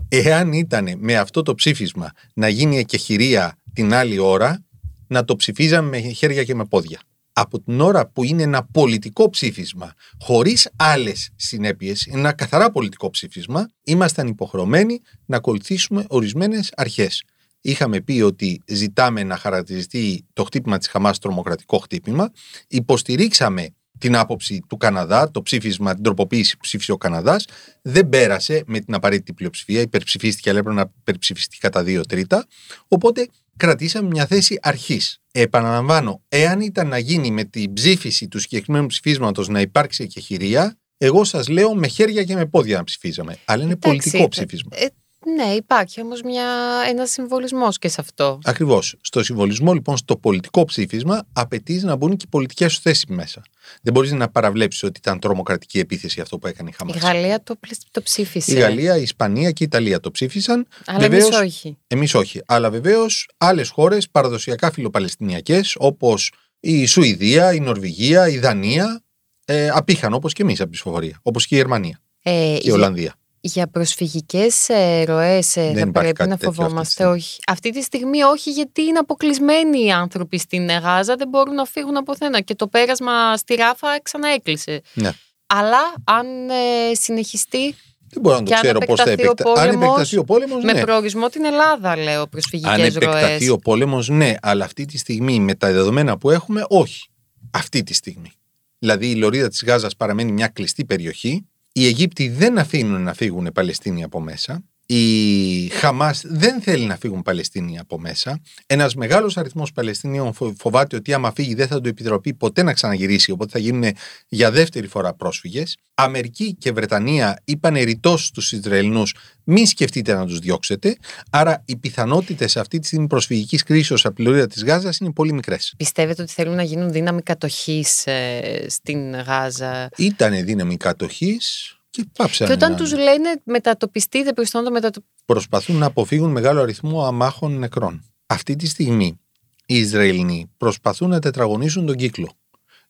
Εάν ήταν με αυτό το ψήφισμα να γίνει εκεχηρία την άλλη ώρα, να το ψηφίζαμε με χέρια και με πόδια. Από την ώρα που είναι ένα πολιτικό ψήφισμα, χωρίς άλλες συνέπειες, είναι ένα καθαρά πολιτικό ψήφισμα, ήμασταν υποχρεωμένοι να ακολουθήσουμε ορισμένες αρχές. Είχαμε πει ότι ζητάμε να χαρακτηριστεί το χτύπημα της Χαμάς τρομοκρατικό χτύπημα. Υποστηρίξαμε την άποψη του Καναδά, το ψήφισμα, την τροποποίηση που ψήφισε ο Καναδάς. Δεν πέρασε με την απαραίτητη πλειοψηφία, υπερψηφίστηκε, αλλά έπρεπε να υπερψηφιστεί κατά δύο τρίτα. Οπότε κρατήσαμε μια θέση αρχής. Επαναλαμβάνω, εάν ήταν να γίνει με την ψήφιση του συγκεκριμένου ψηφίσματος να υπάρξει εκεχηρία, εγώ σας λέω με χέρια και με πόδια να ψηφίζαμε. Αλλά είναι Εντάξει, πολιτικό ε, ψήφισμα. ε, ναι, υπάρχει όμως μια, ένας συμβολισμός και σε αυτό. Ακριβώς. Στο συμβολισμό, λοιπόν, στο πολιτικό ψήφισμα, απαιτείς να μπουν και οι πολιτικές σου θέσεις μέσα. Δεν μπορείς να παραβλέψεις ότι ήταν τρομοκρατική επίθεση αυτό που έκανε η Η Χαμάς. Γαλλία το, πλη- το ψήφισε. Η Γαλλία, η Ισπανία και η Ιταλία το ψήφισαν. Αλλά Βεβαίως, εμείς όχι. Εμείς όχι. Αλλά βεβαίως άλλες χώρες παραδοσιακά φιλοπαλαιστινιακές, όπως η Σουηδία, η Νορβηγία, η Δανία, ε, απήχαν όπως και εμείς από τη ψηφοφορία. Όπως και η Γερμανία Ε, και η για, Ολλανδία. Για προσφυγικές ε, ροές ε, Δεν θα υπάρχει πρέπει κάτι να τέτοιο αυτή τη φοβόμαστε. στιγμή. όχι. Αυτή τη στιγμή όχι γιατί είναι αποκλεισμένοι οι άνθρωποι στην ε, Γάζα, δεν μπορούν να φύγουν από θένα και το πέρασμα στη Ράφα ξανά έκλεισε. Ναι. Αλλά αν ε, συνεχιστεί Δεν μπορώ να το Και αν ξέρω πώς θα επεκταθεί ο επεκταθεί. Αν πόλεμος, επεκταθεί ο πόλεμος, με ναι. προορισμό την Ελλάδα, λέω, Αν προσφυγικές επεκταθεί ροές. ο πόλεμος, ναι, αλλά αυτή τη στιγμή με τα δεδομένα που έχουμε, όχι. Αυτή τη στιγμή. Δηλαδή η λωρίδα της Γάζας παραμένει μια κλειστή περιοχή. Οι Αιγύπτιοι δεν αφήνουν να φύγουν Παλαιστίνοι από μέσα. Η Χαμάς δεν θέλει να φύγουν Παλαιστίνοι από μέσα. Ένας μεγάλος αριθμός Παλαιστινίων φο- φοβάται ότι άμα φύγει δεν θα του επιτροπεί ποτέ να ξαναγυρίσει, οπότε θα γίνουν για δεύτερη φορά πρόσφυγες. Αμερική και Βρετανία είπαν ρητός στους Ισραηλινούς: μην σκεφτείτε να τους διώξετε. Άρα οι πιθανότητες αυτή τη στιγμή προσφυγικής κρίσης από τη λωρίδα της Γάζας είναι πολύ μικρές. Πιστεύετε ότι θέλουν να γίνουν δύναμη κατοχής ε, στην Γάζα; Ήταν δύναμη κατοχής και πάψαν. Και όταν να- τους λένε μετατοπιστείτε προς το μετατο... προσπαθούν να αποφύγουν μεγάλο αριθμό αμάχων νεκρών. Αυτή τη στιγμή οι Ισραηλινοί προσπαθούν να τετραγωνίσουν τον κύκλο.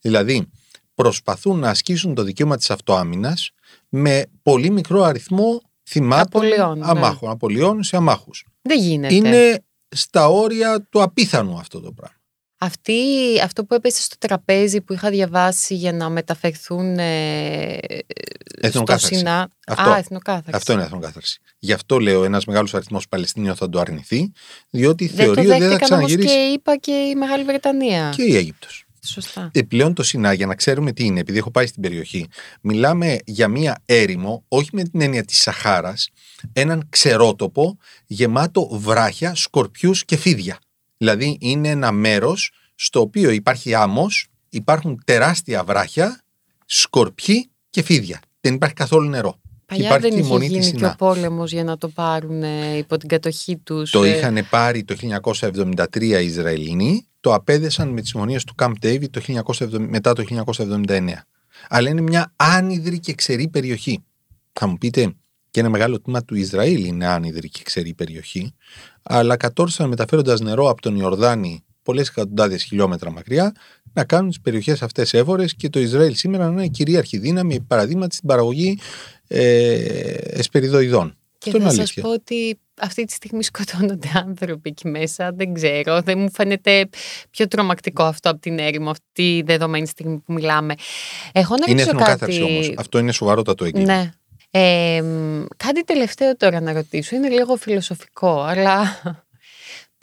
Δηλαδή προσπαθούν να ασκήσουν το δικαίωμα της αυτοάμυνας με πολύ μικρό αριθμό θυμάτων Απολειών, ναι. αμάχων, απολειών σε αμάχους. Δεν γίνεται. Είναι στα όρια του απίθανου αυτό το πράγμα. Αυτή, αυτό που έπεσε στο τραπέζι που είχα διαβάσει για να μεταφερθούν ε, στο Εθνοκάθαρση. Σινά. Αυτό. Α, εθνοκάθαρση. Αυτό είναι εθνοκάθαρση. Γι' αυτό λέω ένας μεγάλος αριθμός Παλαιστίνιων θα το αρνηθεί, διότι Δεν θεωρεί το ότι δεν θα δέχτηκαν όμως ξαναγυρίσει. και είπα και η Μεγάλη Βρετανία. Και η Αίγυπτος. Σωστά. Επιπλέον το Σινά, για να ξέρουμε τι είναι, επειδή έχω πάει στην περιοχή, μιλάμε για μία έρημο, όχι με την έννοια της Σαχάρας, έναν ξερότοπο γεμάτο βράχια, σκορπιούς και φίδια. Δηλαδή είναι ένα μέρος στο οποίο υπάρχει άμμος, υπάρχουν τεράστια βράχια, σκορπιοί και φίδια. Δεν υπάρχει καθόλου νερό. Παλιά υπάρχει δεν τη είχε μονή της γίνει και Σινά. ο πόλεμος για να το πάρουν ε, υπό την κατοχή τους. Το ε, είχαν πάρει το 1973 οι Ισραηλινοί, το απέδεσαν με τις συμφωνίες του Camp David το 1970 μετά το 1979. Αλλά είναι μια άνυδρη και ξερή περιοχή. Θα μου πείτε, και ένα μεγάλο τμήμα του Ισραήλ είναι άνυδρη και ξερή περιοχή, αλλά κατόρθωσαν μεταφέροντας νερό από τον Ιορδάνη πολλές εκατοντάδες χιλιόμετρα μακριά να κάνουν τις περιοχές αυτές έβορες και το Ισραήλ σήμερα να είναι κυρίαρχη δύναμη παραδείγματι στην παραγωγή ε, εσπεριδοειδών. Και Αυτό είναι θα σας αλήθεια. πω ότι αυτή τη στιγμή σκοτώνονται άνθρωποι εκεί μέσα. Δεν ξέρω. Δεν μου φαίνεται πιο τρομακτικό αυτό από την έρημο αυτή τη δεδομένη στιγμή που μιλάμε. Έχω να Είναι ρωτήσω εθνοκάθαρση κάτι. όμως. Αυτό είναι σοβαρότατο έγκλημα. Ναι. Ε, μ, κάτι τελευταίο τώρα να ρωτήσω. Είναι λίγο φιλοσοφικό, αλλά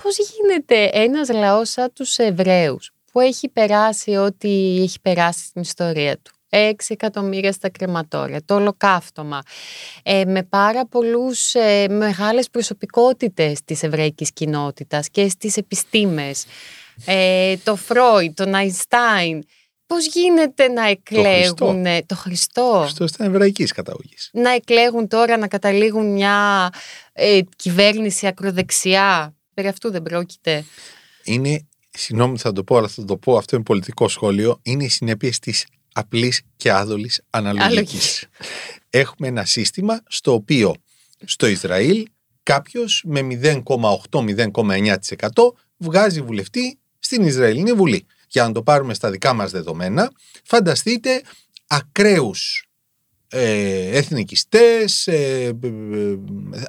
πώς γίνεται ένας λαός σαν τους Εβραίους που έχει περάσει ό,τι έχει περάσει στην ιστορία του; 6 εκατομμύρια στα κρεματόρια, το ολοκαύτωμα, ε, με πάρα πολλούς ε, μεγάλες προσωπικότητες της εβραϊκής κοινότητας και στις επιστήμες, ε, το Φρόι, τον Αϊνστάιν. Πώς γίνεται να εκλέγουν ε, το Χριστό, Αυτό ήταν εβραϊκής καταγωγής. να εκλέγουν τώρα να καταλήγουν μια ε, κυβέρνηση ακροδεξιά; Περί αυτού δεν πρόκειται. Είναι, συγγνώμη θα το πω, αλλά θα το πω, αυτό είναι πολιτικό σχόλιο, είναι οι συνέπειες της απλής και άδολη αναλογικής. Αλογική. Έχουμε ένα σύστημα στο οποίο στο Ισραήλ κάποιος με 0,8-0,9% βγάζει βουλευτή στην Ισραηλινή Βουλή. Για να το πάρουμε στα δικά μας δεδομένα, φανταστείτε ακραίους ε, εθνικιστές, ε, ε, ε,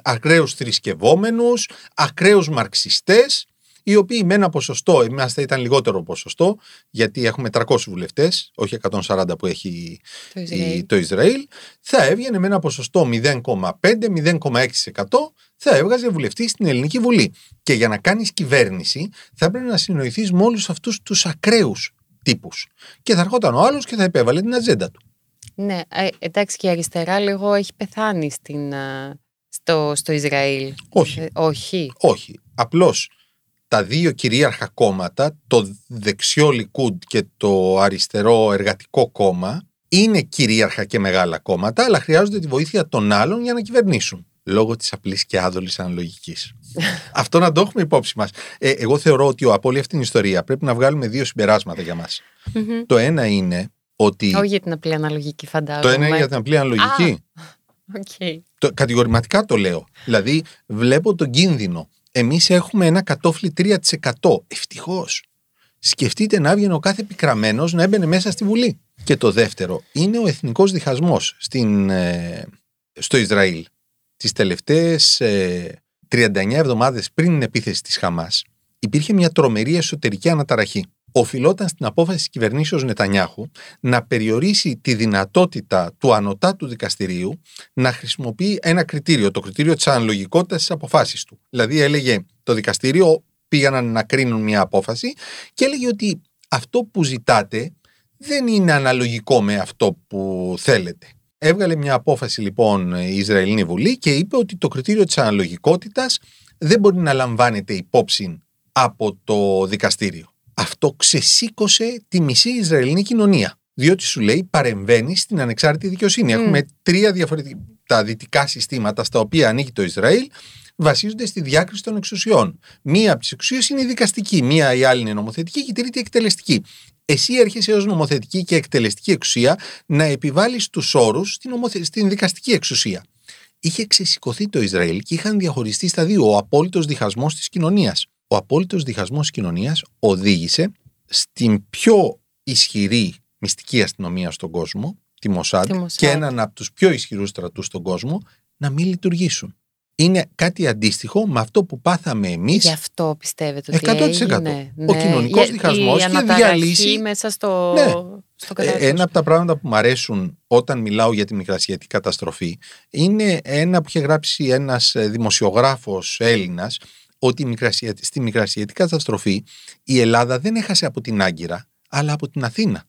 ακραίους θρησκευόμενους, ακραίους μαρξιστές, οι οποίοι με ένα ποσοστό, εμάς θα ήταν λιγότερο ποσοστό, γιατί έχουμε 300 βουλευτές, όχι 140 που έχει Το η- Ισραήλ. το Ισραήλ, θα έβγαινε με ένα ποσοστό 0,5-0,6% θα έβγαζε βουλευτή στην Ελληνική Βουλή. Και για να κάνεις κυβέρνηση θα πρέπει να συνοηθείς με όλους αυτούς τους ακραίους τύπους. Και θα ερχόταν ο άλλος και θα επέβαλε την ατζέντα του. Ναι, ε, εντάξει και η αριστερά λίγο έχει πεθάνει στην, α, στο, στο Ισραήλ. Όχι. Ε, όχι. Όχι. Απλώς τα δύο κυρίαρχα κόμματα, το δεξιό Λικούντ και το αριστερό εργατικό κόμμα, είναι κυρίαρχα και μεγάλα κόμματα, αλλά χρειάζονται τη βοήθεια των άλλων για να κυβερνήσουν. Λόγω της απλής και άδολης αναλογικής. Αυτό να το έχουμε υπόψη μας. Ε, εγώ θεωρώ ότι από όλη αυτή την ιστορία πρέπει να βγάλουμε δύο συμπεράσματα για μας. Μμμ. Το ένα είναι ότι. Όχι για την απλή αναλογική φαντάζομαι. Το ένα είναι για την απλή αναλογική. Οκ. Το, κατηγορηματικά το λέω. Δηλαδή, βλέπω τον κίνδυνο. Εμείς έχουμε ένα κατόφλι 3%. Ευτυχώς. Σκεφτείτε να έβγαινε ο κάθε επικραμένο να έμπαινε μέσα στη Βουλή. Και το δεύτερο είναι ο εθνικός διχασμός ε, στο Ισραήλ. Τις τελευταίες 39 εβδομάδες πριν την επίθεση της Χαμάς, υπήρχε μια τρομερή εσωτερική αναταραχή. Οφειλόταν στην απόφαση της κυβερνήσεως Νετανιάχου να περιορίσει τη δυνατότητα του ανωτάτου δικαστηρίου να χρησιμοποιεί ένα κριτήριο, το κριτήριο της αναλογικότητας στι αποφάσει του. Δηλαδή, έλεγε το δικαστήριο, πήγαν να κρίνουν μια απόφαση και έλεγε ότι αυτό που ζητάτε δεν είναι αναλογικό με αυτό που θέλετε. Έβγαλε μια απόφαση λοιπόν η Ισραηλινή Βουλή και είπε ότι το κριτήριο της αναλογικότητας δεν μπορεί να λαμβάνεται υπόψη από το δικαστήριο. Αυτό ξεσήκωσε τη μισή Ισραηλινή κοινωνία. Διότι σου λέει παρεμβαίνει στην ανεξάρτητη δικαιοσύνη. Μμ. Έχουμε τρία διαφορετικά τα δυτικά συστήματα στα οποία ανήκει το Ισραήλ βασίζονται στη διάκριση των εξουσιών. Μία από τις εξουσίες είναι η δικαστική, μία η άλλη είναι νομοθετική και η τρίτη εκτελεστική. Εσύ έρχεσαι ως νομοθετική και εκτελεστική εξουσία να επιβάλλεις τους όρους στην, νομοθε... στην δικαστική εξουσία. Είχε ξεσηκωθεί το Ισραήλ και είχαν διαχωριστεί στα δύο ο απόλυτος διχασμός της κοινωνίας. Ο απόλυτος διχασμός της κοινωνίας οδήγησε στην πιο ισχυρή μυστική αστυνομία στον κόσμο, τη Μοσάντ, Τη Μοσάντ. και έναν από τους πιο ισχυρούς στρατούς στον κόσμο να μην λειτουργήσουν. είναι κάτι αντίστοιχο με αυτό που πάθαμε εμείς. Γι' αυτό πιστεύετε ότι 100%. έγινε. Ο κοινωνικός Για- διχασμός η και αναταραχή διαλύση- μέσα στο, Ναι. στο Ε, κράτος. Ένα από τα πράγματα που μου αρέσουν όταν μιλάω για τη μικρασιατική καταστροφή είναι ένα που είχε γράψει ένας ε, δημοσιογράφος Έλληνας ότι η μικρασια- στη μικρασιατική καταστροφή η Ελλάδα δεν έχασε από την Άγκυρα αλλά από την Αθήνα.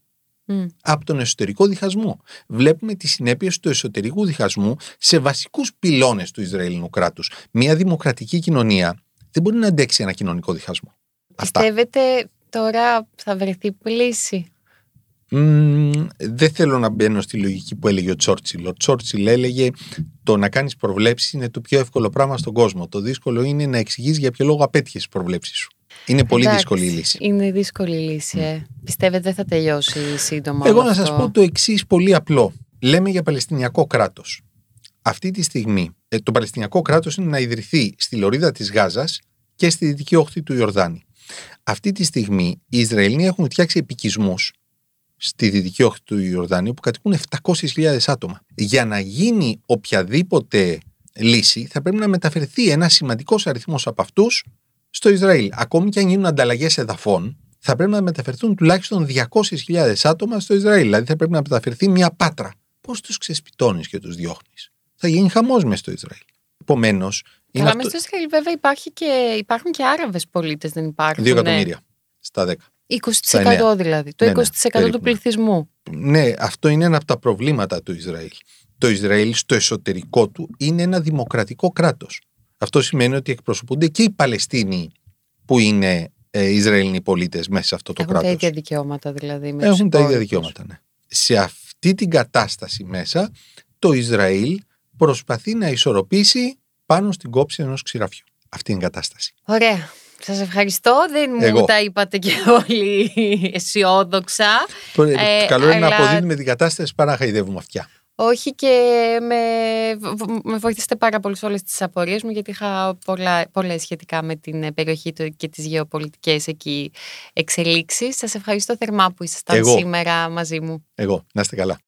Μμ. από τον εσωτερικό διχασμό. Βλέπουμε τις συνέπειες του εσωτερικού διχασμού σε βασικούς πυλώνες του Ισραηλινού κράτους. Μια δημοκρατική κοινωνία δεν μπορεί να αντέξει ένα κοινωνικό διχασμό. Αυτά. Πιστεύετε τώρα θα βρεθεί πλήση. Μμμ, δεν θέλω να μπαίνω στη λογική που έλεγε ο Τσόρτσιλ. Ο Τσόρτσιλ έλεγε το να κάνεις προβλέψεις είναι το πιο εύκολο πράγμα στον κόσμο. Το δύσκολο είναι να εξηγείς για ποιο λόγο απέτυχες τις προβλέψεις σου. Είναι πολύ Εντάξει, δύσκολη η λύση. Είναι δύσκολη η λύση. Ε. Πιστεύετε δεν θα τελειώσει σύντομα. Εγώ όλο να σας αυτό; πω το εξής πολύ απλό. Λέμε για Παλαιστινιακό κράτος. Αυτή τη στιγμή ε, το Παλαιστινιακό κράτος είναι να ιδρυθεί στη λωρίδα της Γάζας και στη δυτική όχθη του Ιορδάνη. Αυτή τη στιγμή οι Ισραηλοί έχουν φτιάξει επικισμούς στη δυτική όχθη του Ιορδάνη όπου κατοικούν 700.000 άτομα. Για να γίνει οποιαδήποτε λύση θα πρέπει να μεταφερθεί ένας σημαντικός αριθμός από αυτούς στο Ισραήλ. Ακόμη και αν γίνουν ανταλλαγές εδαφών, θα πρέπει να μεταφερθούν τουλάχιστον 200.000 άτομα στο Ισραήλ. Δηλαδή θα πρέπει να μεταφερθεί μια πάτρα. Πώς τους ξεσπιτώνεις και τους διώχνεις; Θα γίνει χαμός μέσα στο Ισραήλ. Επομένως, είναι Καλά, αυτό... μέσα στο Ισραήλ βέβαια υπάρχει και, υπάρχουν και Άραβες πολίτες, δεν υπάρχουν. 2 εκατομμύρια στα 10. 20% εννέα. δηλαδή. Το Ναι, ναι, 20% περίπου, του ναι. πληθυσμού. Ναι, αυτό είναι ένα από τα προβλήματα του Ισραήλ. Το Ισραήλ στο εσωτερικό του είναι ένα δημοκρατικό κράτος. Αυτό σημαίνει ότι εκπροσωπούνται και οι Παλαιστίνοι που είναι ε, Ισραηλινοί πολίτες μέσα σε αυτό το Έχουν τα κράτος. ίδια δικαιώματα δηλαδή. Με Έχουν τους τα ίδια υπόλοιπους. δικαιώματα, ναι. Σε αυτή την κατάσταση μέσα, το Ισραήλ προσπαθεί να ισορροπήσει πάνω στην κόψη ενός ξηραφιού. Αυτή είναι η κατάσταση. Ωραία. Σας ευχαριστώ. Δεν μου Εγώ. τα είπατε και πολύ αισιόδοξα. Ε, Καλό είναι να αλλά- αποδίδουμε την κατάσταση παρά να χαϊδεύουμε αυτιά. Όχι και με, με βοηθήσετε πάρα πολύ σε όλες τις απορίες μου γιατί είχα πολλά, πολλές σχετικά με την ε, περιοχή του και τις γεωπολιτικές εκεί εξελίξεις. Σας ευχαριστώ θερμά που ήσασταν Εγώ. σήμερα μαζί μου. Εγώ, να είστε καλά.